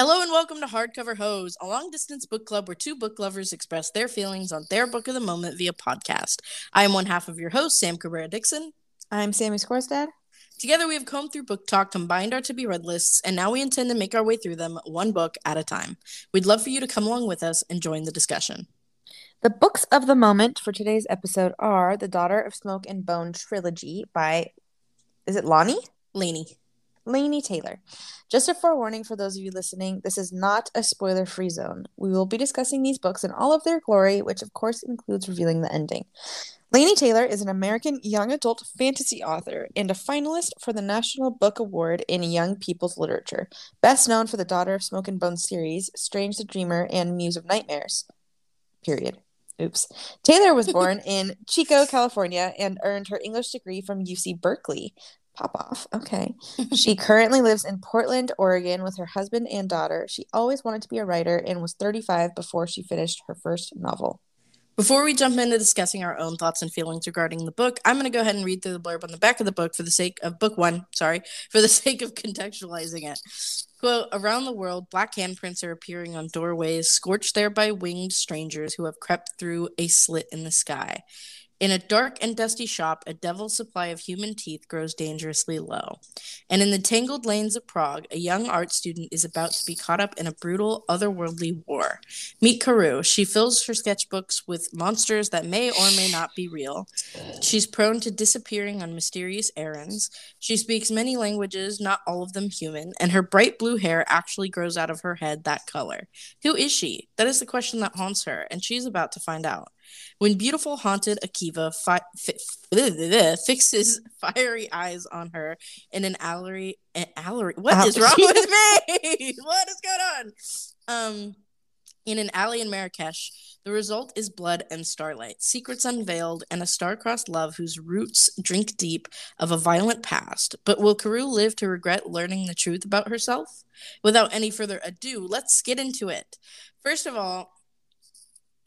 Hello and welcome to Hardcover Hose, a long distance book club where two book lovers express their feelings on their book of the moment via podcast. I am one half of your host, Sam Cabrera Dixon. I'm Sammy Scorsdad. Together we have combed through book talk, combined our to be read lists, and now we intend to make our way through them one book at a time. We'd love for you to come along with us and join the discussion. The books of the moment for today's episode are The Daughter of Smoke and Bone trilogy by, is it Lonnie? Laini. Taylor. Just a forewarning for those of you listening, this is not a spoiler free zone. We will be discussing these books in all of their glory, which of course includes revealing the ending. Laini Taylor is an American young adult fantasy author and a finalist for the National Book Award in Young People's Literature, best known for the Daughter of Smoke and Bone series, Strange the Dreamer, and Muse of Nightmares. Period. Oops. Taylor was born in Chico, California, and earned her English degree from UC Berkeley. Pop off. Okay. she currently lives in Portland, Oregon with her husband and daughter. She always wanted to be a writer and was 35 before she finished her first novel. Before we jump into discussing our own thoughts and feelings regarding the book, I'm going to go ahead and read through the blurb on the back of the book for the sake of book one, sorry, for the sake of contextualizing it. Quote Around the world, black handprints are appearing on doorways, scorched there by winged strangers who have crept through a slit in the sky. In a dark and dusty shop, a devil's supply of human teeth grows dangerously low. And in the tangled lanes of Prague, a young art student is about to be caught up in a brutal, otherworldly war. Meet Karou. She fills her sketchbooks with monsters that may or may not be real. She's prone to disappearing on mysterious errands. She speaks many languages, not all of them human, and her bright blue hair actually grows out of her head that color. Who is she? That is the question that haunts her, and she's about to find out. When beautiful, haunted Akiva fi- fi- fixes fiery eyes on her in an allery, an allery. What is wrong with me? what is going on? Um, in an alley in Marrakesh, the result is blood and starlight, secrets unveiled, and a star-crossed love whose roots drink deep of a violent past. But will Karou live to regret learning the truth about herself? Without any further ado, let's get into it. First of all,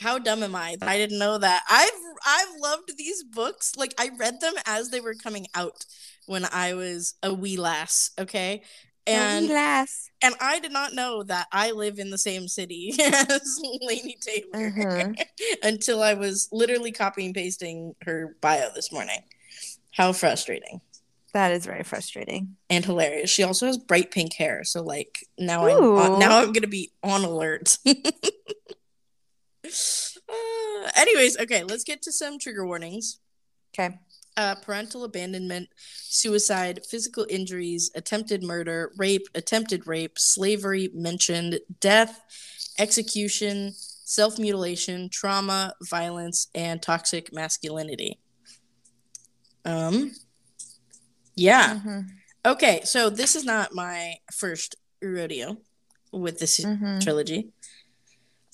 how dumb am I that I didn't know that? I've I've loved these books. Like I read them as they were coming out when I was a wee lass, okay? And lass. and I did not know that I live in the same city as Laini Taylor Mhm. until I was literally copying and pasting her bio this morning. How frustrating That is very frustrating. and hilarious. She also has bright pink hair, so like now Ooh. I'm on, now I'm gonna be on alert. Uh, anyways, okay, let's get to some trigger warnings. Okay. Uh, parental abandonment, suicide, physical injuries, attempted murder, rape, attempted rape, slavery mentioned, death, execution, self mutilation, trauma, violence, and toxic masculinity. Um, yeah. Mhm. Okay, so this is not my first rodeo with this Mhm. trilogy.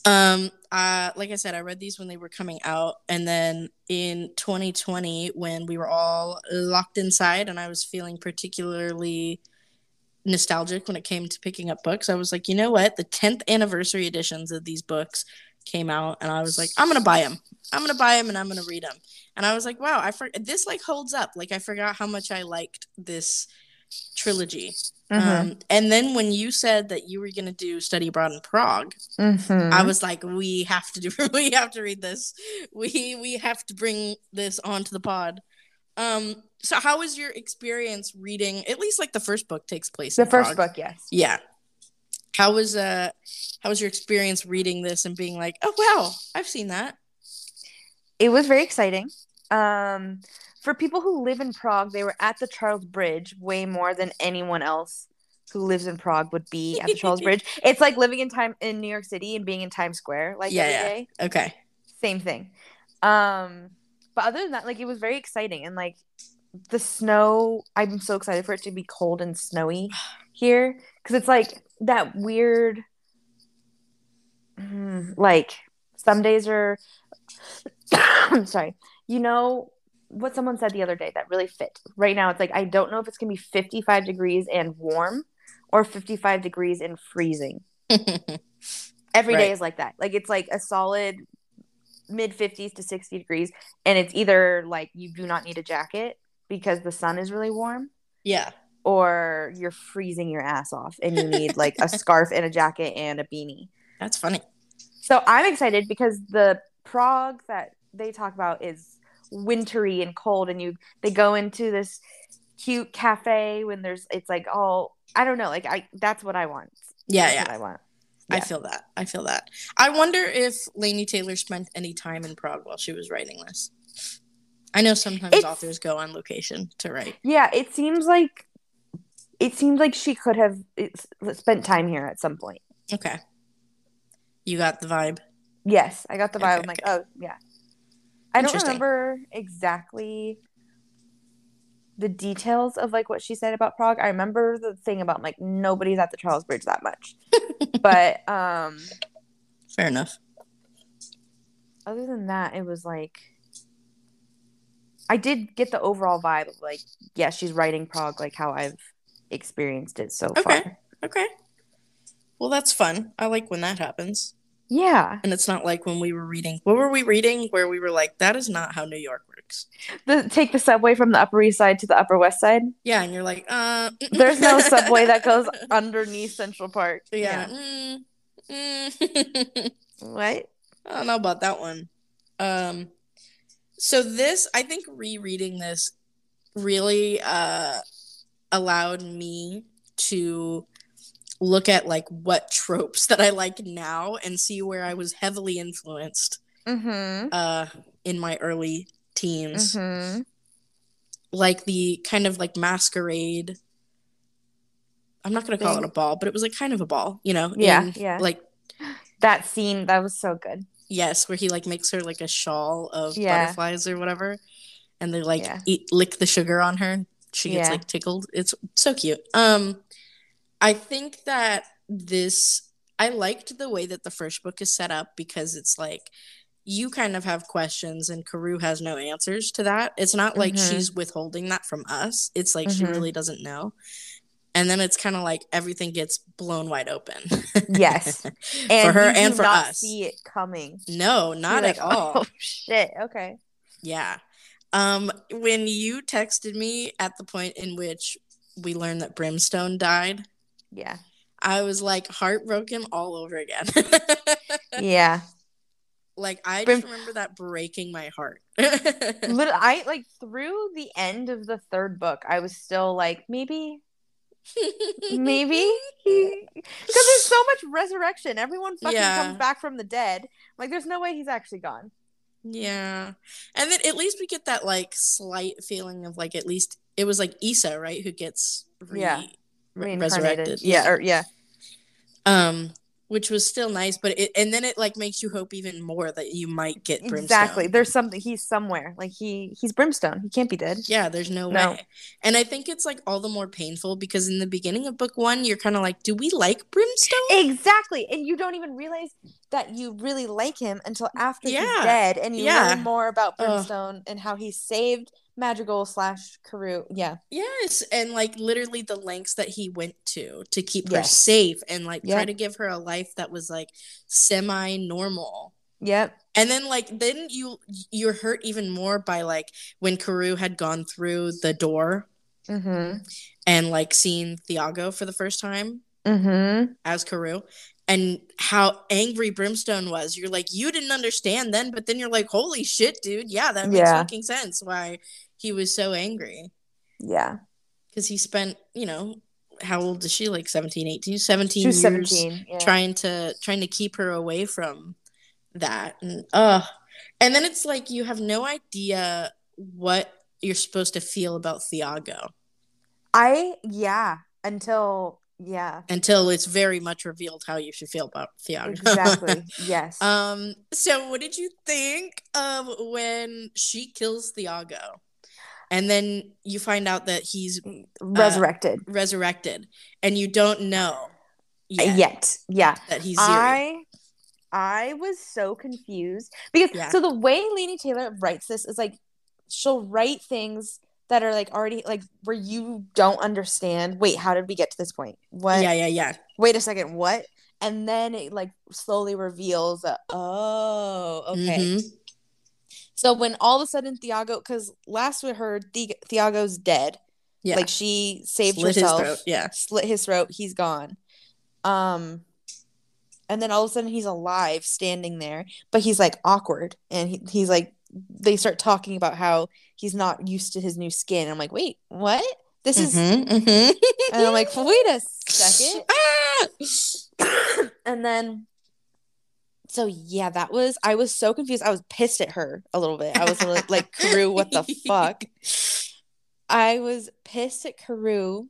Um, uh, like I said, I read these when they were coming out, and then in 2020, when we were all locked inside, and I was feeling particularly nostalgic when it came to picking up books, I was like, you know what? The 10th anniversary editions of these books came out, and I was like, I'm gonna buy them. I'm gonna buy them, and I'm gonna read them. And I was like, wow, I for- this like holds up. Like I forgot how much I liked this trilogy. Mhm. Um, and then when you said that you were gonna do study abroad in Prague, Mhm. I was like, we have to do, we have to read this. We we have to bring this onto the pod. Um, so how was your experience reading? At least like the first book takes place. the first Prague. book, yes. Yeah. How was uh how was your experience reading this and being like, oh wow, I've seen that. It was very exciting. Um, for people who live in Prague, they were at the Charles Bridge way more than anyone else who lives in Prague would be at the Charles Bridge. It's like living in time in New York City and being in Times Square like Yeah, every yeah. day. Okay. Same thing. Um, but other than that, like it was very exciting and like the snow. I'm so excited for it to be cold and snowy here because it's like that weird. mm, Like some days are. I'm sorry. You know what someone said the other day that really fit. Right now, it's like I don't know if it's gonna be 55 degrees and warm, or 55 degrees and freezing. Every day Right. is like that. Like it's like a solid mid 50s to 60 degrees and it's either like you do not need a jacket because the sun is really warm yeah. or you're freezing your ass off and you need like a scarf and a jacket and a beanie. That's funny. So I'm excited because the Prague that they talk about is wintry and cold and you they go into this cute cafe when there's it's like all I don't know, like I that's what I want. Yeah, That's yeah. I want. I feel that. I feel that. I wonder if Laini Taylor spent any time in Prague while she was writing this. I know sometimes It's- authors go on location to write. Yeah, it seems like it seems like she could have spent time here at some point. Okay. You got the vibe. Yes, I got the vibe. Okay, I'm like, oh yeah. I don't remember exactly the details of like what she said about Prague. I remember the thing about like nobody's at the Charles Bridge that much. but um Fair enough. other than that, it was like I did get the overall vibe of like, yeah, she's writing Prague like how I've experienced it so Okay. far. Okay. Well, that's fun. I like when that happens. Yeah. And it's not like when we were reading. What were we reading where we were like, that is not how New York works? The, take the subway from the Upper East Side to the Upper West Side. Yeah. And you're like, uh. There's no subway that goes underneath Central Park. Yeah. Mm, mm. What? I don't know about that one. Um, so this, I think, rereading this really uh allowed me to look at like what tropes that I like now and see where I was heavily influenced Mm-hmm. uh in my early teens. Mm-hmm. Like the kind of like masquerade. I'm not gonna call Thing. it a ball, but it was like kind of a ball, you know? Yeah, in, yeah. Like That scene, that was so good. Yes, where he like makes her like a shawl of Yeah. butterflies or whatever, and they like Yeah. eat lick the sugar on her. She gets Yeah. like tickled. It's so cute. Um, I think that this I liked the way that the first book is set up because it's like you kind of have questions and Karou has no answers to that. It's not like Mhm. she's withholding that from us. It's like she Mhm. really doesn't know. And then it's kind of like everything gets blown wide open. Yes. And for her you and for not us. see it coming. No, not You're at all. Oh shit. Okay. Yeah. Um, when you texted me at the point in which we learned that Brimstone died, Yeah. I was like heartbroken all over again. Yeah. like I just remember that breaking my heart. Lit- I like through the end of the third book, I was still like, maybe, maybe, because there's so much resurrection. Everyone fucking Yeah. comes back from the dead. Like, there's no way he's actually gone. Yeah. And then at least we get that like slight feeling of like at least it was like Issa, right, who gets re- Yeah. Resurrected. Yeah. Or yeah. Um which was still nice, but it and then it like makes you hope even more that you might get Brimstone. Exactly. There's something. He's somewhere. Like he he's brimstone. He can't be dead. Yeah, there's no, No. way. And I think it's like all the more painful because in the beginning of book one, you're kind of like, do we like Brimstone? Exactly. And you don't even realize that you really like him until after Yeah. he's dead and you Yeah. learn more about Ugh. Brimstone and how he saved Madrigal slash Karou. Yeah. Yes, and like literally the lengths that he went to to keep her safe and like try to give her a life that was like semi normal. Yep. And then like then you you're hurt even more by like when Karou had gone through the door Mm-hmm. and like seen Thiago for the first time Mm-hmm. as Karou and how angry Brimstone was. You're like, you didn't understand then, but then you're like, holy shit, dude. Yeah, that makes Yeah. fucking sense why he was so angry. Yeah. Because he spent, you know, how old is she? Like 17, 18, 17 She was years 17. Yeah. trying to trying to keep her away from that. And uh and then it's like you have no idea what you're supposed to feel about Thiago I yeah. Until yeah. until it's very much revealed how you should feel about Thiago. Exactly. yes. Um, so what did you think of when she kills Thiago? And then you find out that he's Resurrected. resurrected and you don't know Yet. yet, Yeah. that he's Ziri. I I was so confused because Yeah. so the way Laini Taylor writes this is like she'll write things that are like already like where you don't understand. Wait, how did we get to this point? What? Yeah, yeah, yeah. Wait a second. What? And then it like slowly reveals that oh okay. Mhm. So when all of a sudden Thiago, because last we heard the- Thiago's dead, Yeah. Like she saved Slit his herself, yeah. slit his throat. He's gone. Um, and then all of a sudden he's alive, standing there, but he's like awkward, and he, he's like, they start talking about how he's not used to his new skin. I'm like, wait, what? This is, Mhm, mhm. and I'm like, wait a second. Ah! and then so yeah that was i was so confused i was pissed at her a little bit i was little- like Karou, what the fuck i was pissed at Karou,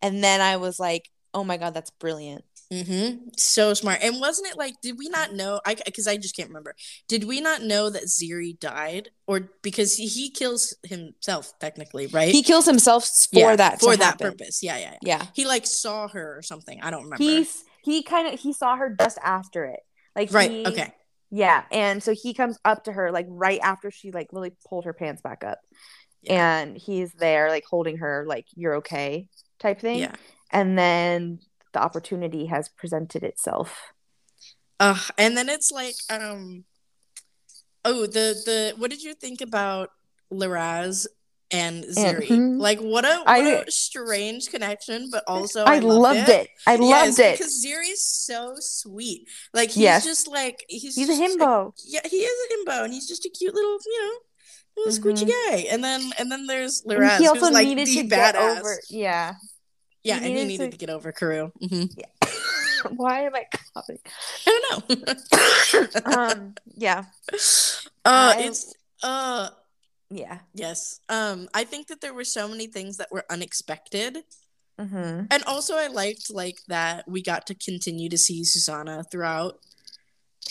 and then i was like oh my god that's brilliant Mm-hmm. So smart. And wasn't it like, did we not know? I because I just can't remember. Did we not know that Ziri died, or because he, he kills himself technically, right? he kills himself for Yeah, that for that happen. purpose. Yeah, yeah, yeah. yeah He like saw her or something. I don't remember. he's he kind of he saw her just after it like right. he- Okay. yeah and so he comes up to her like right after she like really pulled her pants back up Yeah. and he's there like holding her like you're okay type thing Yeah. and then the opportunity has presented itself Uh, and then it's like, um, oh, the the what did you think about Liraz and Ziri? mhm. Like, what a what I- a strange connection, but also i, loved it, i loved Yes, it because Ziri's so sweet. Like he's Yes. just like he's he's a himbo yeah, he is a himbo, and he's just a cute little you know little squishy Mhm. guy. And then and then there's And Liraz, he also who's like needed to badass. get over yeah yeah, he and he needed needed to- to, get over Karou. hmm why am i coughing I don't know. um yeah uh, I- it's uh yeah yes. Um, I think that there were so many things that were unexpected. mm-hmm. And also, I liked like that we got to continue to see Susanna throughout.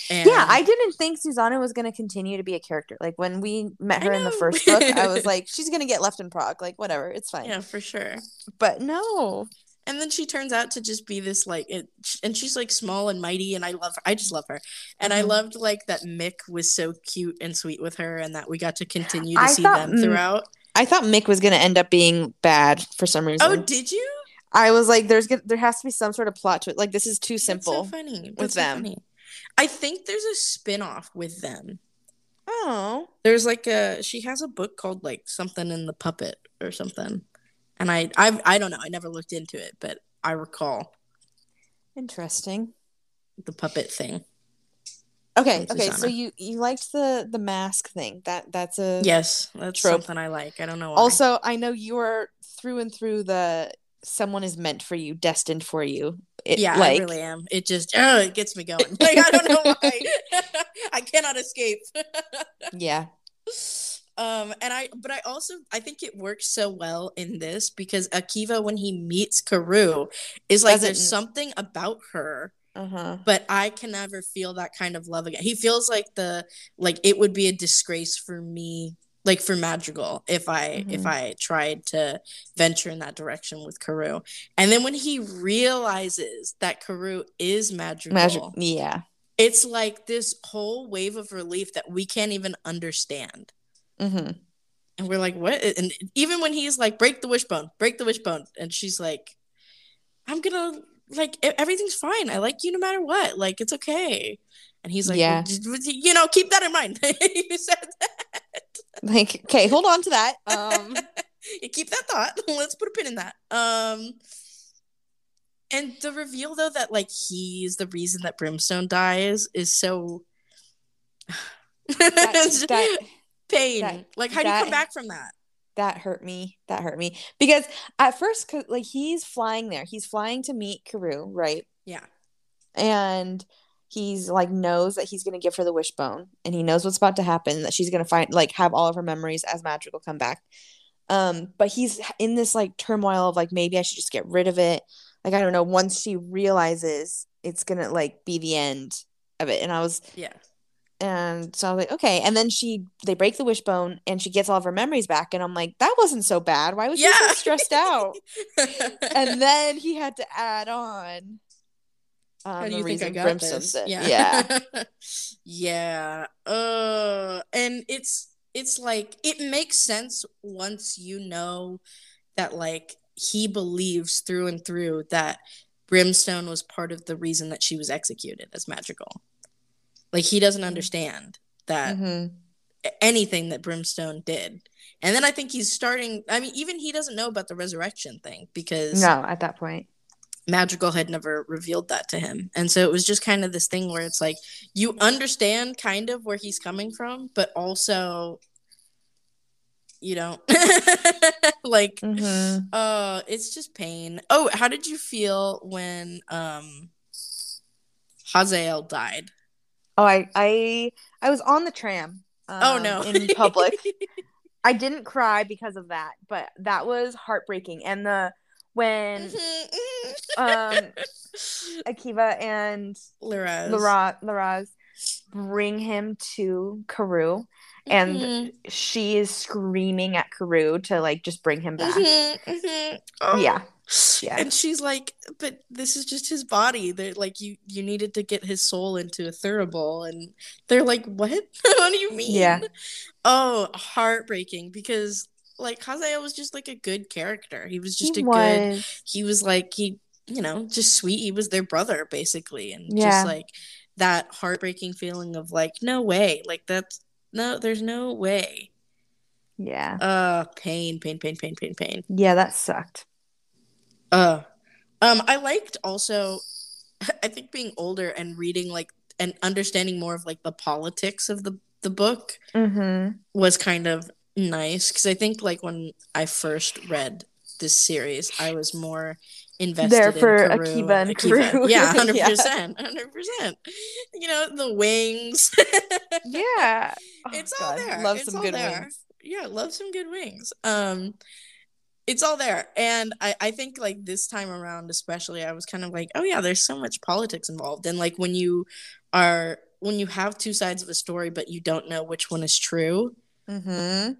And yeah i didn't think susanna was going to continue to be a character like when we met her in the first book i was like she's going to get left in prague like whatever it's fine yeah, for sure. but no And then she turns out to just be this like, it, and she's like small and mighty, and I love her. I just love her, and I Mhm. loved like that Mick was so cute and sweet with her, and that we got to continue to I see thought them throughout. i thought mick was going to end up being bad for some reason Oh, did you? I was like, there's there has to be some sort of plot to it. Like this is too That's so simple. funny. with That's so them. funny. I think there's a spin-off with them. Oh, There's like a she has a book called like something in the puppet or something. And I I I don't know. I never looked into it, but I recall interesting. the puppet thing. Okay, From okay. So Susanna. you you liked the the mask thing. That that's a Yes, that's Trope. something I like. I don't know why. Also, I know you are through and through the someone is meant for you, destined for you. It, yeah, like, I really am. It just oh, it gets me going. Like I don't know why. I cannot escape. yeah. Um and I but I also I think it works so well in this because Akiva when he meets Karou is like Doesn't- there's something about her Uh huh. but I can never feel that kind of love again. He feels like the like it would be a disgrace for me, like for Madrigal, if I if Mhm. I tried to venture in that direction with Karou. And then when he realizes that Karou is Madrigal, Magic. Yeah. it's like this whole wave of relief that we can't even understand. Mm-hmm. And we're like, what? And even when he's like, break the wishbone, break the wishbone. And she's like, I'm gonna, like, e- everything's fine. I like you no matter what. Like, it's okay. And he's like, Yeah. "Well, you know, keep that in mind. you said that. Like, okay, hold on to that. Um. Keep that thought. Let's put a pin in that. Um, and the reveal, though, that like he's the reason that Brimstone dies is so. that, that pain. that- like, how do you come back from that? that hurt me. That hurt me because at first, like he's flying there. He's flying to meet Karou, right? Yeah. And he's like knows that he's gonna give her the wishbone, and he knows what's about to happen. That she's gonna find like have all of her memories as Madrigal come back. Um, but he's in this like turmoil of like maybe I should just get rid of it. Like I don't know. Once she realizes it's gonna like be the end of it, and I was Yeah. And so I was like, okay. And then she they break the wishbone and she gets all of her memories back. And I'm like, that wasn't so bad. Why was she so stressed out? and then he had to add on. Um, How do the you think I got this? Yeah. yeah. yeah. Uh and it's it's like it makes sense once you know that like he believes through and through that Brimstone was part of the reason that she was executed as Madrigal. Like he doesn't understand that Mhm. anything that Brimstone did. And then I think he's starting. I mean, even he doesn't know about the resurrection thing because No, at that point. Madrigal had never revealed that to him. And so it was just kind of this thing where it's like you understand kind of where he's coming from, but also you don't like Mhm. uh it's just pain. Oh, how did you feel when um Hazael died? Oh, I I I was on the tram. oh um, no. in public. I didn't cry because of that, but that was heartbreaking. And the when um Akiva and Liraz. Lara Laraz bring him to Karou and Mhm, she is screaming at Karou to like just bring him back. mhm, mhm. Oh. Yeah. Yeah. And she's like, but this is just his body. They're like, you you needed to get his soul into a thurible, and they're like, what? what do you mean? Yeah. Oh, heartbreaking because like Hazael was just like a good character. He was just He a was. good. He was like he, you know, just sweet. He was their brother basically, and Yeah. just like that heartbreaking feeling of like, no way, like that's no, there's no way. Yeah. Uh, pain, pain, pain, pain, pain, pain. Yeah, that sucked. Uh, um, I liked also, I think being older and reading like and understanding more of like the politics of the the book Mm-hmm. was kind of nice because I think like when I first read this series, I was more invested There in for Karou Akiva and Karou. Yeah, hundred percent, hundred percent. You know the wings. Yeah. Oh, It's all there. Love It's some good there. wings. yeah, love some good wings. Um, it's all there, and I I think like this time around, especially, I was kind of like, oh yeah, there's so much politics involved, and like when you are when you have two sides of a story, but you don't know which one is true, Mm-hmm.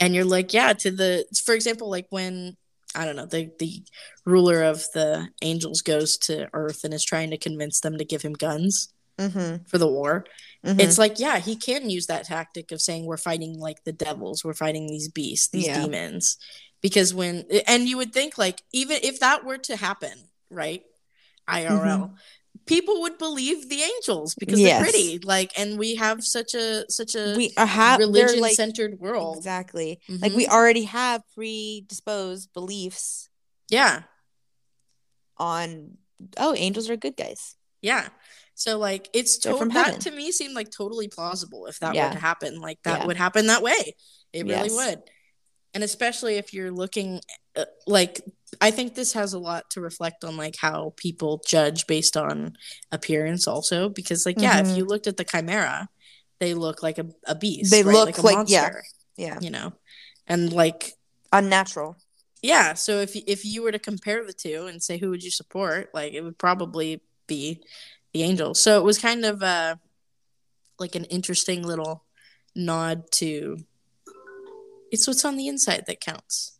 and you're like, yeah, to the for example, like when I don't know the the ruler of the angels goes to Earth and is trying to convince them to give him guns Mm-hmm. for the war. Mhm. It's like, yeah, he can use that tactic of saying we're fighting like the devils, we're fighting these beasts, these Yeah. demons. Because when and you would think like even if that were to happen, right? IRL, people would believe the angels because Mm-hmm. Yes. they're pretty. Like and we have such a such a we are ha- religion like centered world. exactly like Mhm. we already have predisposed beliefs Yeah. on oh angels are good guys Yeah. So like it's to- that heaven. to me seemed like totally plausible if that Yeah. were to happen. Like that Yeah. would happen that way. It really Yes. would. And especially if you're looking uh, like I think this has a lot to reflect on like how people judge based on appearance also because like yeah, if Mhm. you looked at the chimera, they look like a, a beast. They right? look a like- yeah. monster, yeah you know. And like unnatural yeah, so if if you were to compare the two and say who would you support, like it would probably be the Angels. So it was kind of uh like an interesting little nod to it's what's on the inside that counts.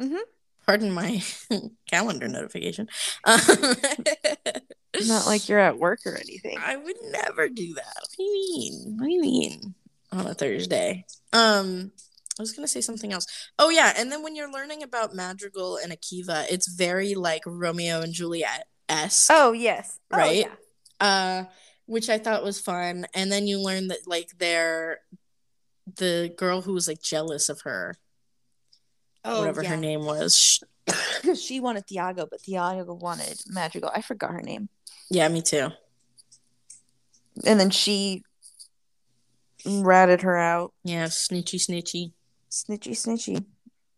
Mhm. Pardon my calendar notification. Not like you're at work or anything I would never do that. What do you mean? What do you mean? On a Thursday. Um, I was gonna say something else. Oh yeah, and then when you're learning about Madrigal and Akiva, it's very like Romeo and Juliet esque, oh yes Oh, Right? yeah. uh, which I thought was fun. And then you learn that like they're the girl who was like jealous of her, oh whatever yeah. her name was. Because she wanted Thiago, but Thiago wanted Madrigal. I forgot her name. Yeah, me too. And then she ratted her out. Yeah, snitchy, snitchy, Snitchy, snitchy.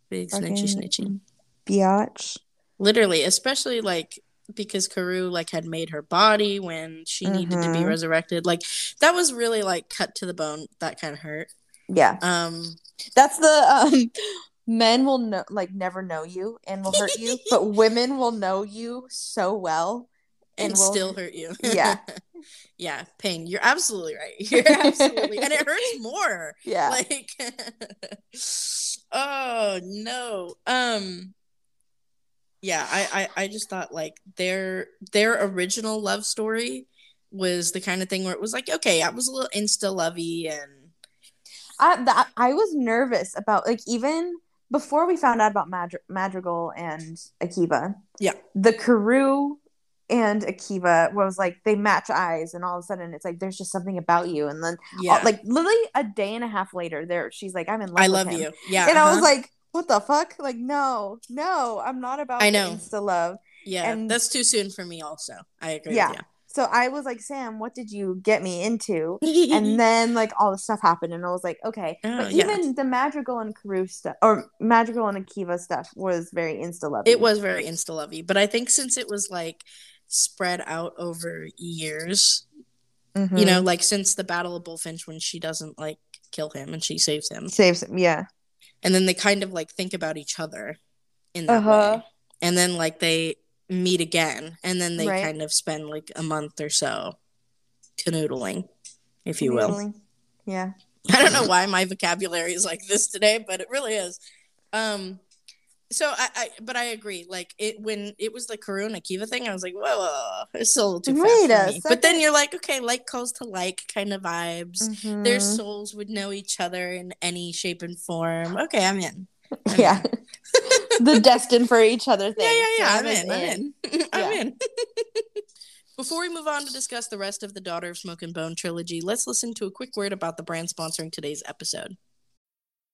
big snitchy, snitchy. Biatch. literally especially like because Karou like had made her body when she needed to be Mhm. resurrected like that was really like cut to the bone that kind of hurt Yeah. um That's the um men will know like never know you and will hurt you, but women will know you so well and, and will still hurt you Yeah. yeah pain you're absolutely right you're absolutely and it hurts more Yeah. like oh no um yeah I, I i just thought like their their original love story was the kind of thing where it was like okay i was a little insta lovey and I that I was nervous about like even before we found out about Madri- Madrigal and Akiva. Yeah. The Karou and Akiva was like they match eyes, and all of a sudden it's like there's just something about you, and then Yeah. like literally a day and a half later, there she's like I'm in love. I love him. you. Yeah. and I was uh-huh. like, what the fuck? Like no, no, I'm not about I know. insta love. yeah, and- that's too soon for me also. I agree Yeah. So I was like, Sam, what did you get me into? and then like all the stuff happened and i was like okay Oh, but yeah. even the madrigal and Karou stuff or madrigal and akiva stuff was very insta lovey. it was very insta lovey, but I think since it was like spread out over years, Mm-hmm. you know, like since the Battle of Bullfinch when she doesn't like kill him and she saves him. saves him yeah And then they kind of like think about each other in that Uh-huh. way. And then like they meet again and then they Right. kind of spend like a month or so canoodling, if you will. Yeah I don't know why my vocabulary is like this today, but it really is. Um so I, I but I agree. Like it when it was the Karuna Kiva thing, I was like, whoa, whoa, it's still a little too Wait fast for me. But then you're like, okay, like calls to like kind of vibes. Their Mhm. souls would know each other in any shape and form. Okay, I'm in. I'm yeah the destined for each other thing Yeah, yeah, yeah. Sam I'm is in. I'm in. I'm Yeah. in. Before we move on to discuss the rest of the Daughter of Smoke and Bone trilogy, let's listen to a quick word about the brand sponsoring today's episode.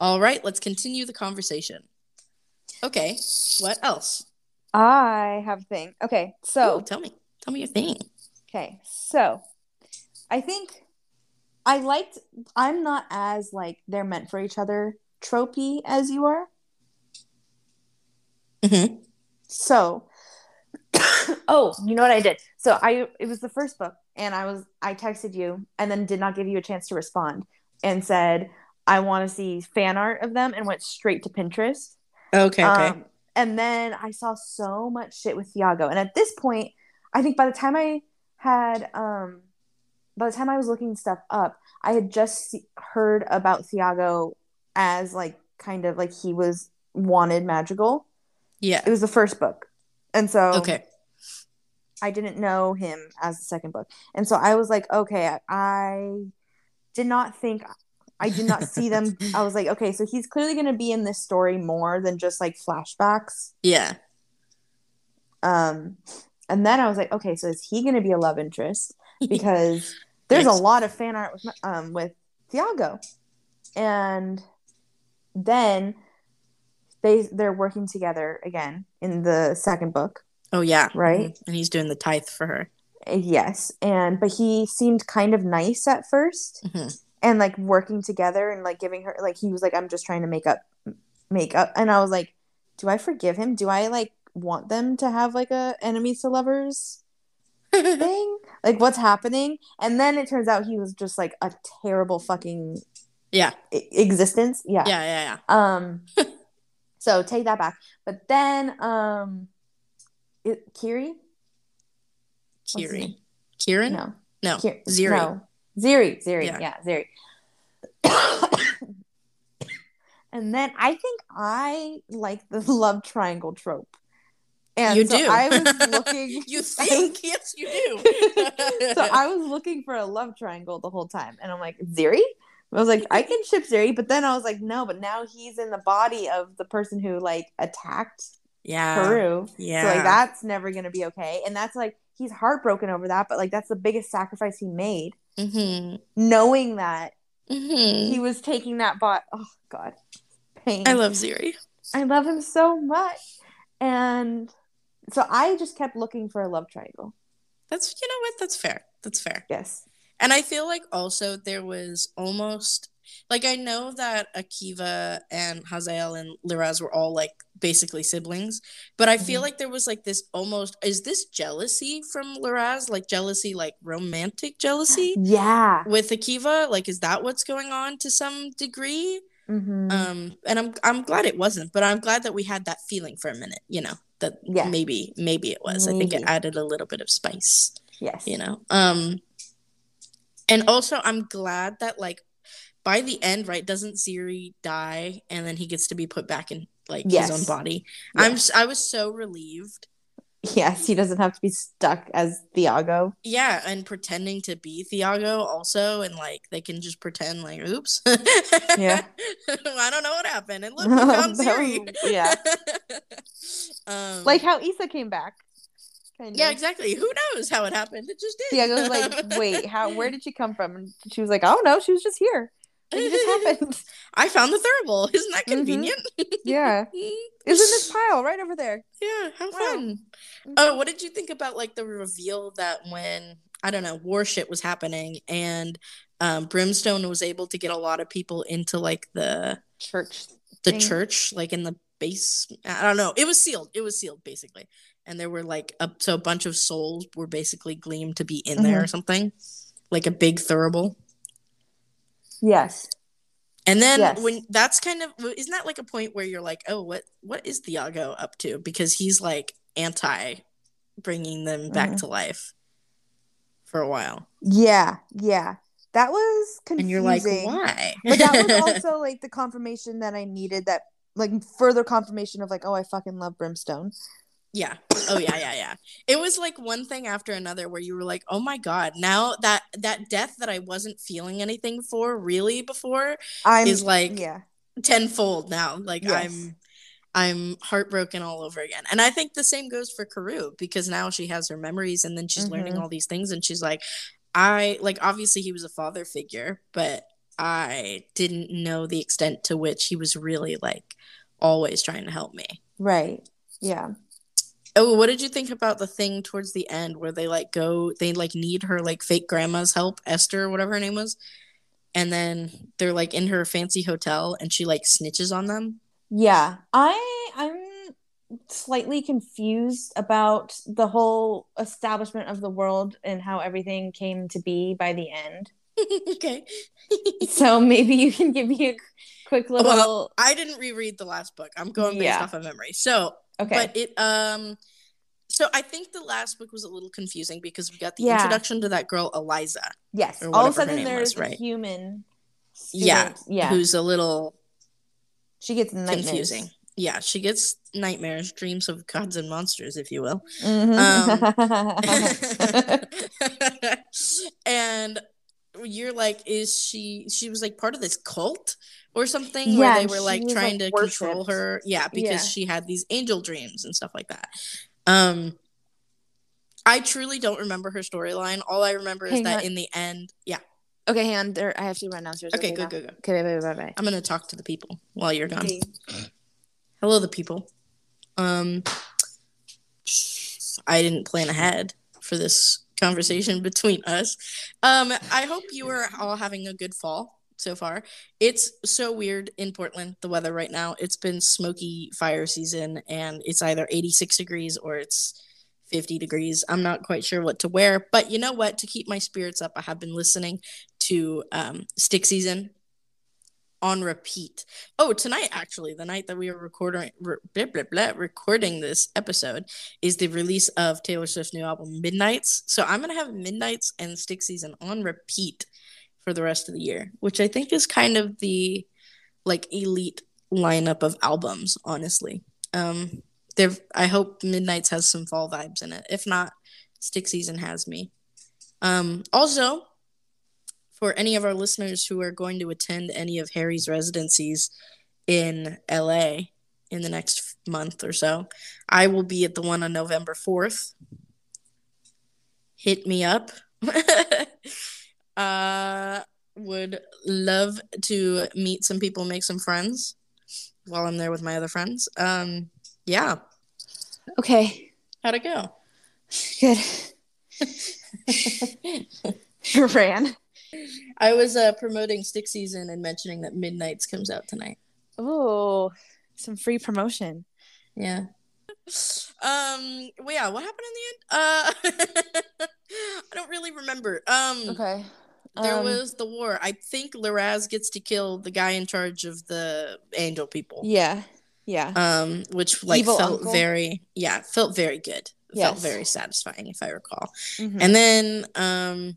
All right, let's continue the conversation. Okay, what else? i have a thing okay so Ooh, tell me. Tell me your thing. Okay, so I think I liked. I'm not as like they're meant for each other tropey as you are. Mm-hmm. So, oh, you know what I did? So I it was the first book, and I was I texted you, and then did not give you a chance to respond, and said I want to see fan art of them, and went straight to Pinterest. Okay, okay. Um, and then I saw so much shit with Thiago. And at this point, I think by the time I had, um, by the time I was looking stuff up, I had just se- heard about Thiago as like kind of like he was wanted Madrigal. yeah. It was the first book. And so Okay. I didn't know him as the second book. And so I was like, okay, I did not think I did not see them. I was like, okay, so he's clearly going to be in this story more than just like flashbacks. Yeah. Um, and then I was like, okay, so is he going to be a love interest? Because there's a lot of fan art with um with Thiago, and then they they're working together again in the second book. Oh yeah. Right? Mhm. And he's doing the tithe for her. Yes, and but he seemed kind of nice at 1st Mhm. And like working together and like giving her like he was like I'm just trying to make up make up and I was like do I forgive him? Do I like want them to have like a enemies to lovers thing? like what's happening? And then it turns out he was just like a terrible fucking yeah. existence. Yeah. Yeah. Yeah. Yeah. Um so take that back. But then um it, Kiri? Kiri. Kieran? No. No. Kir- Ziri. Ziri. Ziri. Yeah. Yeah, Ziri. and then I think I like the love triangle trope. And you so do. I was looking. you think? yes, you do. so I was looking for a love triangle the whole time, and I'm like Ziri. I was like, I can ship Ziri, but then I was like, no, but now he's in the body of the person who like attacked yeah. Peru. Yeah. So like that's never gonna be okay. And that's like he's heartbroken over that, but like that's the biggest sacrifice he made. Mm-hmm. Knowing that Mm-hmm. he was taking that bot oh god. Pain. I love Ziri. I love him so much. And so I just kept looking for a love triangle. That's you know what? That's fair. That's fair. Yes. And I feel like also there was almost like I know that Akiva and Hazael and Liraz were all like basically siblings, but I feel Mhm. like there was like this almost is this jealousy from Liraz? Like jealousy, like romantic jealousy Yeah. with Akiva? Like is that what's going on to some degree? Mhm. Um, and I'm I'm glad it wasn't, but I'm glad that we had that feeling for a minute. You know that Yeah. maybe maybe it was. I think it added a little bit of spice. yes. You know. Um, and also I'm glad that like by the end, right? Doesn't Ziri die, and then he gets to be put back in like his own body? Yeah. I'm I was so relieved. Yes, he doesn't have to be stuck as Thiago. Yeah, and pretending to be Thiago also, and like they can just pretend like, oops. Yeah. I don't know what happened. And look, That Ziri. yeah. um, Like how Issa came back. Kind yeah, of. exactly. Who knows how it happened? It just did. Thiago's like, wait, how? Where did she come from? And she was like, oh no, she was just here. It just happened. I found the thurible. Isn't that Mhm. convenient? Yeah, it's in this pile right over there. Yeah, how Wow. fun. Oh, what did you think about like the reveal that when I don't know, war shit was happening and um Brimstone was able to get a lot of people into like the Church. the thing. church, like in the base. I don't know. It was sealed. It was sealed basically. And there were like a so a bunch of souls were basically gleamed to be in there or something. Like a big thurible. Yes. And then Yes. when that's kind of isn't that like a point where you're like, oh, what what is Thiago up to? Because he's like anti bringing them back Mhm. to life for a while, Yeah. Yeah. That was confusing. and you're like, why? but that was also like the confirmation that I needed. That like further confirmation of like, oh, I fucking love Brimstone. Yeah. Oh yeah, yeah, yeah. It was like one thing after another where you were like, oh my god, now that that death that I wasn't feeling anything for really before I'm is like yeah. tenfold now. Like Yes. I'm I'm heartbroken all over again. And I think the same goes for Karou because now she has her memories and then she's learning Mhm. all these things and she's like I like obviously he was a father figure, but I didn't know the extent to which he was really like always trying to help me. Right. Yeah. Oh, what did you think about the thing towards the end where they like go they like need her like fake grandma's help, Esther or whatever her name was? And then they're like in her fancy hotel and she like snitches on them. Yeah. I I'm slightly confused about the whole establishment of the world and how everything came to be by the end. okay. So maybe you can give me a quick little Well, I didn't reread the last book. I'm going based Yeah. off of memory. So, okay. but it um so I think the last book was a little confusing because we got the Yeah. introduction to that girl Eliza. yes. All of a sudden there's was, right. a human Yeah, student. Yeah. Who's a little she gets nightmares. confusing. Yeah, she gets nightmares, dreams of gods and monsters, if you will. Mhm. and you're like, is she? She was like part of this cult or something Yeah, where they were like trying like, to control her. Yeah, because Yeah. she had these angel dreams and stuff like that. Um, I truly don't remember her storyline. All I remember is that on. in the end, yeah. okay, hang on. There, I have to run downstairs. Okay, now. good, good, good. Okay, bye, bye, bye, bye. I'm gonna talk to the people while you're gone. Okay. Hello, the people. Um, I didn't plan ahead for this conversation between us. Um, I hope you are all having a good fall so far. It's so weird in Portland, the weather right now. It's been smoky fire season, and it's either 86 degrees or it's 50 degrees. I'm not quite sure what to wear, but you know what? To keep my spirits up, I have been listening to um, Stick Season on repeat. Oh, tonight actually, the night that we are recording re- blah, blah, blah, recording this episode is the release of Taylor Swift's new album Midnights. So I'm gonna have Midnights and Stick Season on repeat for the rest of the year, which I think is kind of the like elite lineup of albums, honestly. Um they've I hope Midnights has some fall vibes in it. If not, Stick Season has me. Um also for any of our listeners who are going to attend any of Harry's residencies in LA in the next month or so, I will be at the one on November 4th. Hit me up. uh would love to meet some people, make some friends while I'm there with my other friends. Um yeah, Okay, how'd it go? good. You ran. I was uh promoting Stick Season and mentioning that Midnights comes out tonight. Oh, some free promotion. Yeah. Um. Well, yeah. What happened in the end? Uh, I don't really remember. Um. Okay. there Um, was the war. I think Liraz gets to kill the guy in charge of the angel people. Yeah. Yeah. Um, which like Evil felt uncle? very yeah, felt very good. Felt very satisfying if I recall. Mhm. And then um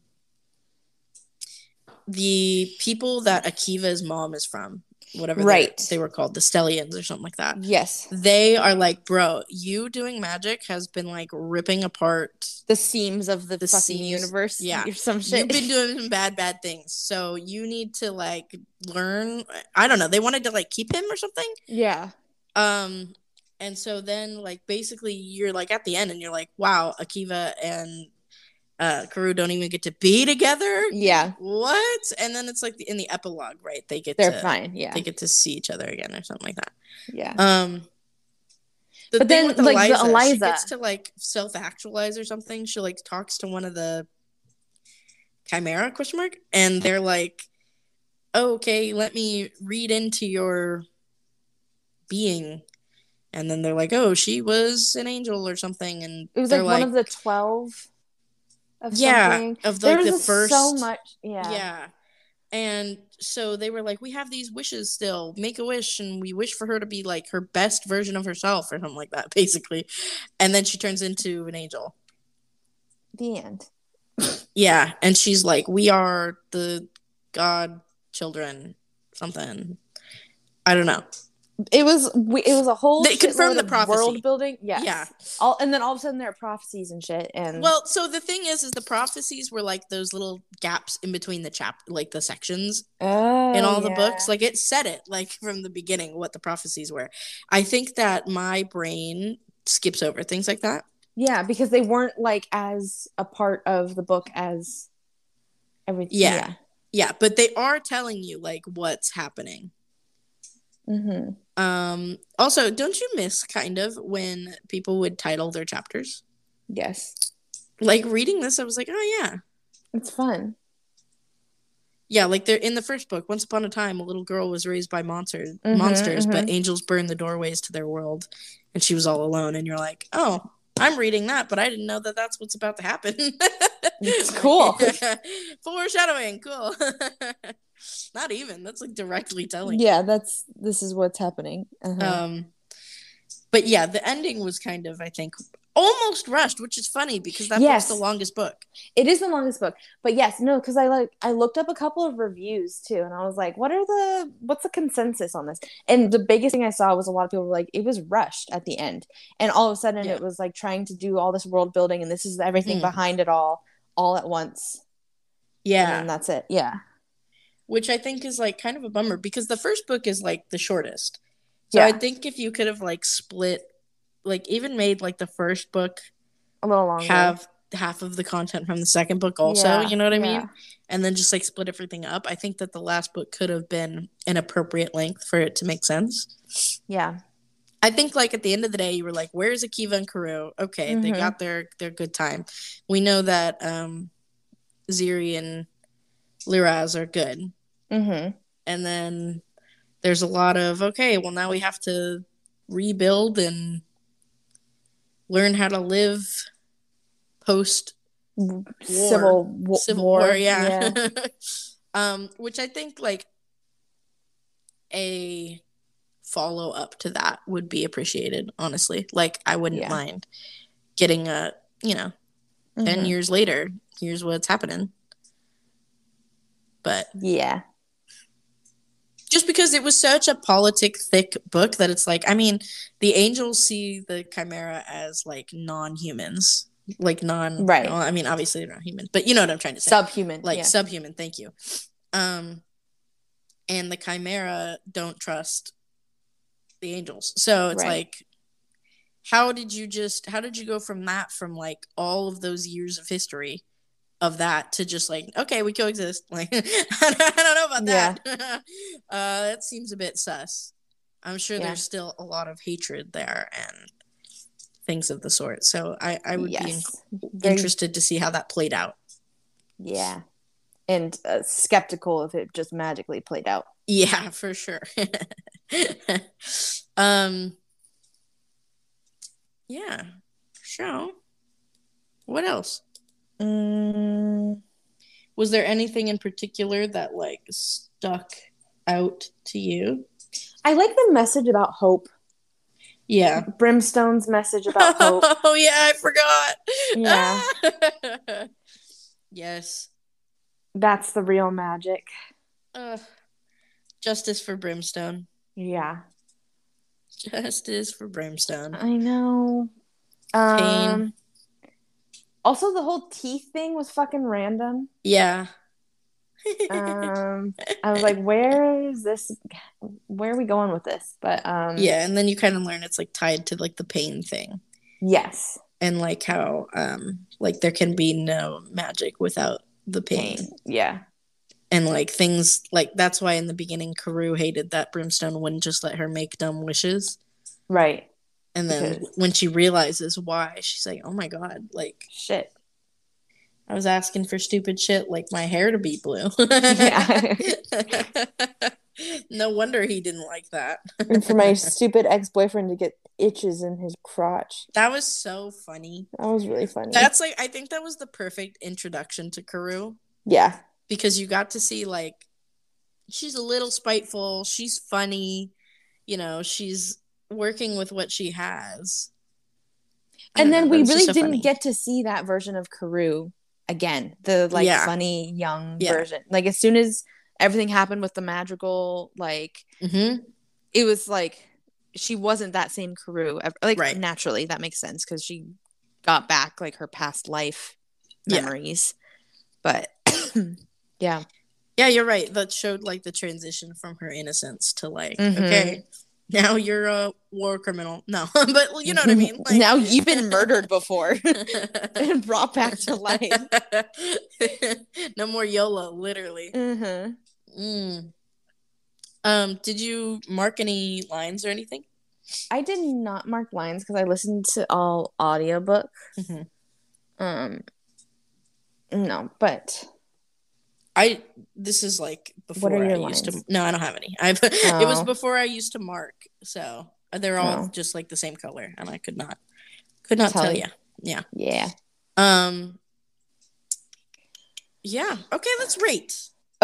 the people that Akiva's mom is from, whatever Right. they were called, the Stelians or something like that. yes. They are like, bro, you doing magic has been like ripping apart The seams of the, The fucking seams, universe. yeah. Or some You've been doing some bad, bad things. So you need to like learn. I don't know. They wanted to like keep him or something. yeah. Um, and so then like basically you're like at the end and you're like, wow, Akiva and uh Karou don't even get to be together. Yeah. What? And then it's like the, in the epilogue, right? They get They're to fine. Yeah. they get to see each other again or something like that. Yeah. Um. The But then, like, the she Eliza- gets to like self actualize or something. She like talks to one of the chimera question mark, and they're like, oh, "Okay, let me read into your being," and then they're like, "Oh, she was an angel or something," and It was they're like, one of the 12 of yeah something. of like the first so much. Yeah. yeah. And so they were like, we have these wishes still. Make a wish, and we wish for her to be like her best version of herself, or something like that, basically. And then she turns into an angel. The end. Yeah, and she's like, we are the god children, something. I don't know. It was it was a whole They confirmed the prophecy. world building. Yes. Yeah. All and then all of a sudden there are prophecies and shit and Well, so the thing is, is the prophecies were like those little gaps in between the chap, like the sections. oh, in all the books. Like it said it like from the beginning what the prophecies were. I think that my brain skips over things like that. Yeah, because they weren't like as a part of the book as everything. Yeah. Yeah, but they are telling you like what's happening. Hmm Um also, don't you miss kind of when people would title their chapters? Yes. Like reading this I was like, "Oh yeah." It's fun. Yeah, like they're in the first book, once upon a time a little girl was raised by monsters Mhm, monsters, but mhm. angels burned the doorways to their world and she was all alone and you're like, "Oh, I'm reading that, but I didn't know that that's what's about to happen." It's cool. Foreshadowing, cool. Not even. That's like directly telling. Yeah, that's this is what's happening. Uh-huh. Um but yeah, the ending was kind of I think almost rushed, which is funny because that's Yes. the longest book. it is the longest book, but yes, no, because I like I looked up a couple of reviews too, and I was like, what are the what's the consensus on this? And the biggest thing I saw was a lot of people were like, it was rushed at the end, and all of a sudden Yeah. it was like trying to do all this world building, and this is everything Mm. behind it all, all at once, Yeah. and that's it. Yeah, which I think is like kind of a bummer because the first book is like the shortest. So I think if you could have like split, like even made like the first book a little longer. have half of the content from the second book also, Yeah, you know what I yeah. mean? And then just like split everything up. I think that the last book could have been an appropriate length for it to make sense. Yeah, I think like at the end of the day, you were like, "Where's Akiva and Karou? Okay, they Mhm. got their their good time. We know that um, Ziri and Liraz are good, mm-hmm. and then there's a lot of okay. Well, now we have to rebuild and learn how to live post civil war. Civil War. yeah. um, which I think like a follow up to that would be appreciated. Honestly, like I wouldn't Yeah. mind getting a you know 10 Mhm. years later. Here's what's happening. But Yeah, just because it was such a politic thick book that it's like, I mean, the angels see the chimera as like non humans, like non. Right. well, I mean, obviously they're not human, but you know what I'm trying to say. subhuman. like yeah. subhuman thank you um and the chimera don't trust the angels so it's Right. like how did you just how did you go from that from like all of those years of history of that to just like okay we coexist like i don't know about that uh that seems a bit sus i'm sure Yeah. there's still a lot of hatred there and things of the sort so i i would be in- interested to see how that played out Yeah, and uh, skeptical if it just magically played out. Yeah, for sure. um Yeah. So what else? Mm, Was there anything in particular that like stuck out to you? I like the message about hope. Yeah. Brimstone's message about hope. oh yeah, I forgot. Yeah. yes. That's the real magic. Uh, justice for Brimstone. Yeah. Justice for Brimstone. I know. Pain. Um also the whole teeth thing was fucking random. Yeah. Um I was like, where is this where are we going with this? But um yeah, and then you kind of learn it's like tied to like the pain thing. Yes. And like how um like there can be no magic without the pain. Pain. Yeah. And like things like that's why in the beginning Karou hated that Brimstone wouldn't just let her make dumb wishes. Right. And then Because- when she realizes why, she's like, "Oh my god, like Shit. I was asking for stupid shit like my hair to be blue." Yeah. no wonder he didn't like that. And for my stupid ex boyfriend to get itches in his crotch. That was so funny. That was really funny. That's like I think that was the perfect introduction to Karou yeah. because you got to see like she's a little spiteful, she's funny, you know, she's working with what she has. And then know, we really didn't get to see that version of Karou again. The like Yeah. funny young Yeah. version. Like as soon as everything happened with the magical, like Mhm. it was like she wasn't that same Karou. Like Right. naturally, that makes sense because she got back like her past life Yeah. memories. But yeah. Yeah, you're right. That showed like the transition from her innocence to like, Mhm. okay, now you're a war criminal. No, but you know what I mean. Like, now you've been murdered before and brought back to life. no more YOLO, literally. Mm-hmm. Mm. Um, did you mark any lines or anything? I did not mark lines because I listened to all audiobook. Mhm. Um, no, but I this is like before I your used to. No, I don't have any. I've it was Oh. before I used to mark, so they're all Oh. just like the same color, and I could not could not Tell tell, you. you. Yeah. yeah. Um. Yeah. Okay. Let's rate.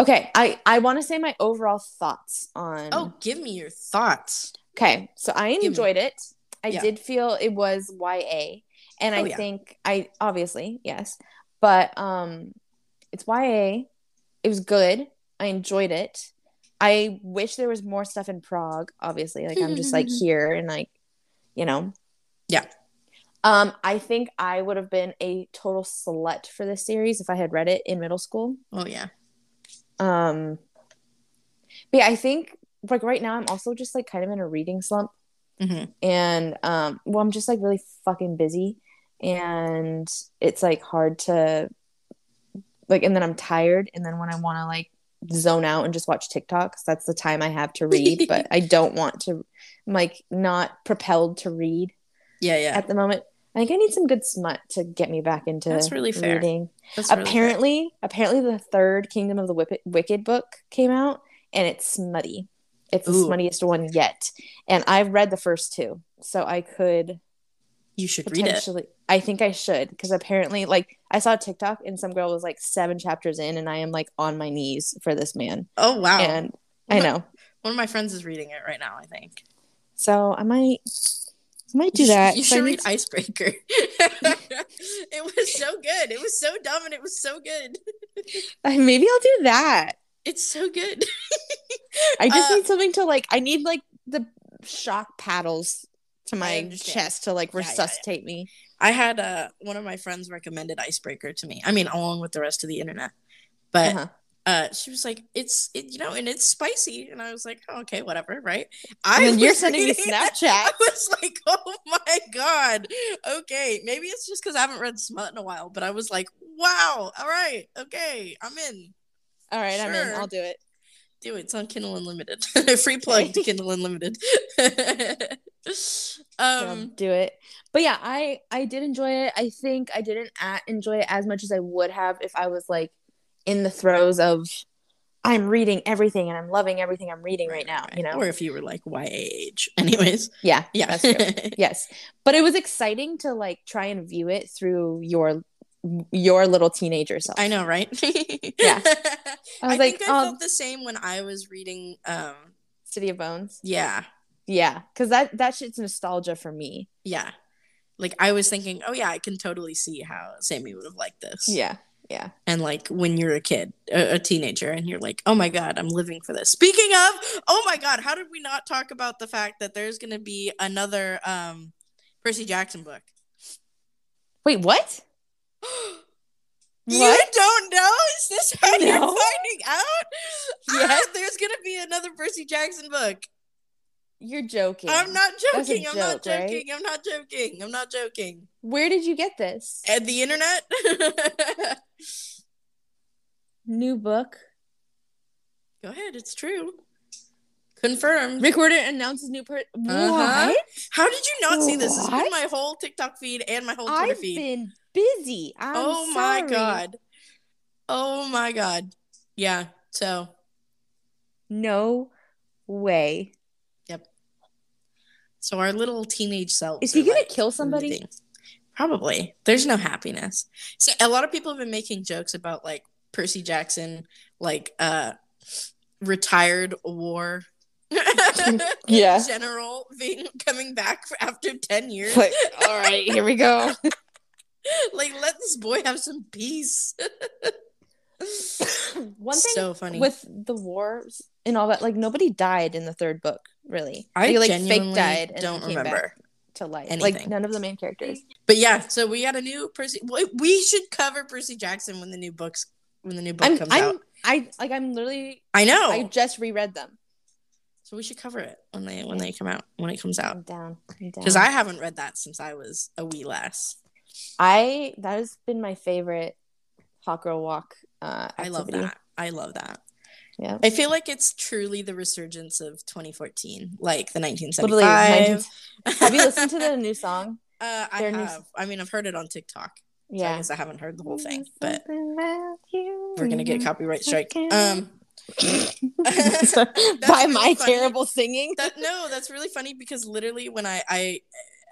Okay, I I want to say my overall thoughts on. Oh, give me your thoughts. okay. So I enjoyed it. I Yeah. did feel it was YA, and I Oh, yeah. think I obviously yes, but um, it's YA. It was good. I enjoyed it. I wish there was more stuff in Prague. Obviously, like I'm just like here and like, you know. Yeah. Um, I think I would have been a total slut for this series if I had read it in middle school. Oh yeah. Um, but yeah, I think like right now I'm also just like kind of in a reading slump, hmm and um, well, I'm just like really fucking busy, and it's like hard to like, and then I'm tired, and then when I want to like zone out and just watch TikToks, that's the time I have to read, but I don't want to. I'm like not propelled to read Yeah. Yeah. at the moment. I think I need some good smut to get me back into That's really fair. reading That's really fair. apparently apparently the third kingdom of the Wicked, wicked book came out and it's smutty it's the smuttiest one yet and i've read the first two so i could you should read it. i think i should because apparently like i saw tiktok and some girl was like seven chapters in and i am like on my knees for this man Oh wow. and i know One of my friends is reading it right now. I think. so i might I might do You should- that You 'cause I should read to- Icebreaker. it was so good. It was so dumb and it was so good. maybe i'll do that It's so good. i just Uh, need something to like i need like the shock paddles to my chest to like Yeah, yeah, yeah. resuscitate me I had uh, one of my friends recommended Icebreaker to me. I mean, along with the rest of the internet. But Uh-huh. uh, she was like, "It's it, you know, and it's spicy," and I was like, oh, "Okay, whatever, right?" I And you're sending me Snapchat. I was like, "Oh my god, okay." Maybe it's just because I haven't read smut in a while, but I was like, "Wow, all right, okay, I'm in." All right, I'm in. I'll do it. Do it. It's on Kindle Unlimited. Free plug to Kindle Unlimited. Um, do it. But yeah, I I did enjoy it. I think I didn't a- enjoy it as much as I would have if I was like in the throes of I'm reading everything and I'm loving everything I'm reading right, now. You know? or if you were like YA age. Anyways, yeah, yeah, yes, but it was exciting to like try and view it through your your little teenager self. I know, right? Yeah. I, was like, think I um, felt the same when I was reading. Um, City of Bones. yeah, Yeah, because that that shit's nostalgia for me. yeah. Like I was thinking, oh yeah, I can totally see how Sammy would have liked this. Yeah, yeah. And like when you're a kid, a, a teenager, and you're like, oh my god, I'm living for this. Speaking of, oh my god, how did we not talk about the fact that there's gonna be another um Percy Jackson book? Wait, what? You What? don't know? Is this how you're finding out? Yeah. Ah, there's gonna be another Percy Jackson book. You're joking. I'm not joking. I'm not joke, right? joking. I'm not joking. I'm not joking. Where did you get this At the internet? new book? Go ahead. It's true. Confirmed. Rick Riordan announces new per. Uh-huh. What? How did you not see this? Has been my whole TikTok feed and my whole Twitter feed. I've feed. been busy. I'm oh my god. Oh my god. Yeah. So No way. So our little teenage self Is he gonna like, kill somebody? leaving. Probably. There's no happiness. So a lot of people have been making jokes about like Percy Jackson, like uh retired war Yeah. general being coming back for, after 10 years. Like, all right, here we go. like let this boy have some peace. One thing so funny. with the wars and all that, like nobody died in the third book, really. I They, like fake died and don't remember. to life. anything. Like none of the main characters. But yeah, so we got a new Percy. we- should cover Percy Jackson when the new books when the new book I'm, comes I'm, out. I like, I'm literally. I know. I just reread them. so we should cover it when they when they come out when it comes out I'm down. Down. because I haven't read that since I was a wee lass. I that has been my favorite hot girl walk. Uh, I love that. I love that. Yeah. I feel like it's truly the resurgence of 2014, like the 1975. Literally, 19 Have you listened to the new song? Uh, I their new- have. I mean, I've heard it on TikTok. So I Yeah. guess I haven't heard the whole thing, but we're gonna get a copyright strike. Um, by my funny. terrible singing. that no, that's really funny because literally when I, I,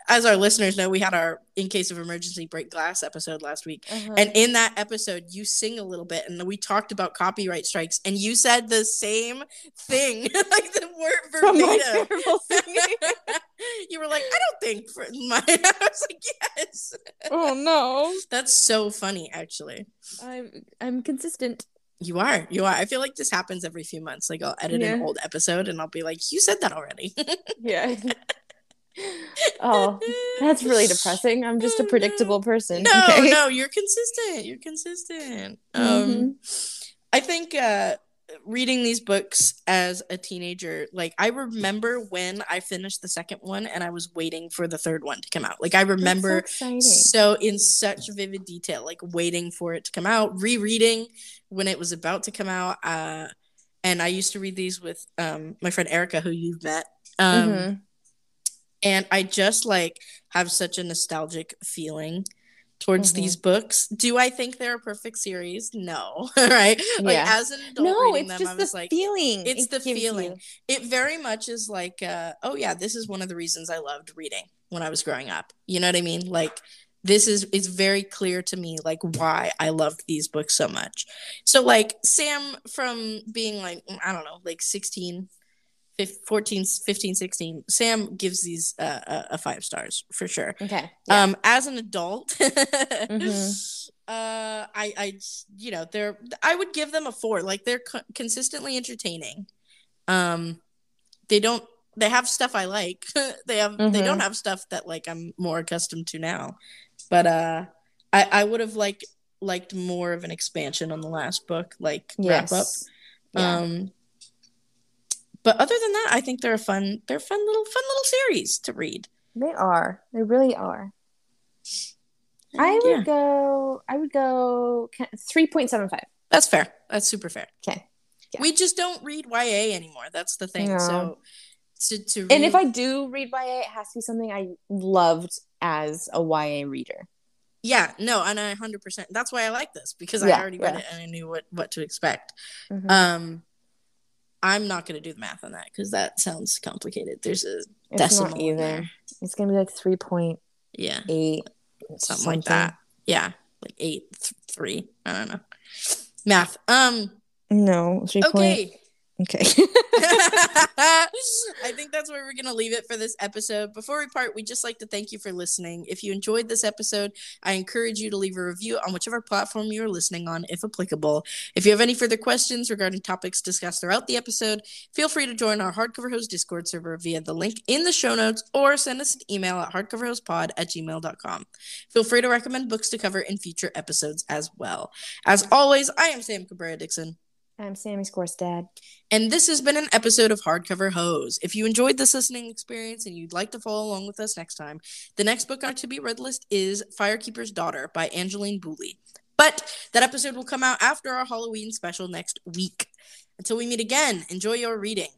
as our listeners know, we had our in case of emergency break glass episode last week, Uh-huh. and in that episode you sing a little bit, and we talked about copyright strikes, and you said the same thing, like the word verbatim. you were like, I don't think for my. I was like, yes. oh no. That's so funny, actually. I'm I'm consistent. You are, you are. I feel like this happens every few months. Like I'll edit an old episode, and I'll be like, "You said that already." Yeah. Oh, that's really depressing. I'm just a Oh, predictable person. No, okay? no, you're consistent. You're consistent. Um, Mhm. I think uh, reading these books as a teenager, like I remember when I finished the second one, and I was waiting for the third one to come out. Like I remember so so in such vivid detail, like waiting for it to come out, rereading when it was about to come out. Uh, and I used to read these with um, my friend Erica, who you've met. Um, Mhm. And I just like have such a nostalgic feeling towards Mhm. these books. Do I think they're a perfect series? No, right? Like Yeah. as an adult No, reading it's them, I just was the like, feeling. it's it the feeling. you. it very much is like, uh, oh yeah, this is one of the reasons I loved reading when I was growing up. You know what I mean? Like this is it's very clear to me like why I loved these books so much. So like Sam from being like I don't know, like 16 fif- 14 15 16 Sam gives these uh, a, a 5 stars for sure. Okay. Yeah. Um as an adult Mhm. uh I I you know, they're I would give them a 4. Like they're co- consistently entertaining. Um they don't they have stuff I like. they have they Mhm. don't have stuff that like I'm more accustomed to now. But uh I I would have like liked more of an expansion on the last book like wrap up. yes. Yeah. Um but other than that, I think they're a fun they're a fun little fun little series to read. they are. They really are. I would Yeah. go. I would go three point seven five. That's fair. That's super fair. Okay. Yeah. We just don't read YA anymore. That's the thing. No. So to to read, And if I do read YA, it has to be something I loved as a YA reader. yeah, no, and I hundred percent. That's why I like this because Yeah, I already read yeah. it and I knew what what to expect. Mhm. Um, I'm not gonna do the math on that because that sounds complicated. There's a it's decimal not either. there. It's gonna be like three point Yeah, eight, something, like that. Yeah. like eight, th- three. I don't know. Math. Um. No, three point. Okay. Okay. I think that's where we're going to leave it for this episode. Before we part, we'd just like to thank you for listening. If you enjoyed this episode, I encourage you to leave a review on whichever platform you are listening on, if applicable. If you have any further questions regarding topics discussed throughout the episode, feel free to join our Hardcover Host Discord server via the link in the show notes or send us an email at hardcoverhostpod at gmail.com. Feel free to recommend books to cover in future episodes as well. As always, I am Sam Cabrera Dixon. I'm Sammy Scorstad. And this has been an episode of Hardcover Host. If you enjoyed this listening experience and you'd like to follow along with us next time, the next book on our to be read list is Firekeeper's Daughter by Angeline Boulley. But that episode will come out after our Halloween special next week. Until we meet again, enjoy your reading.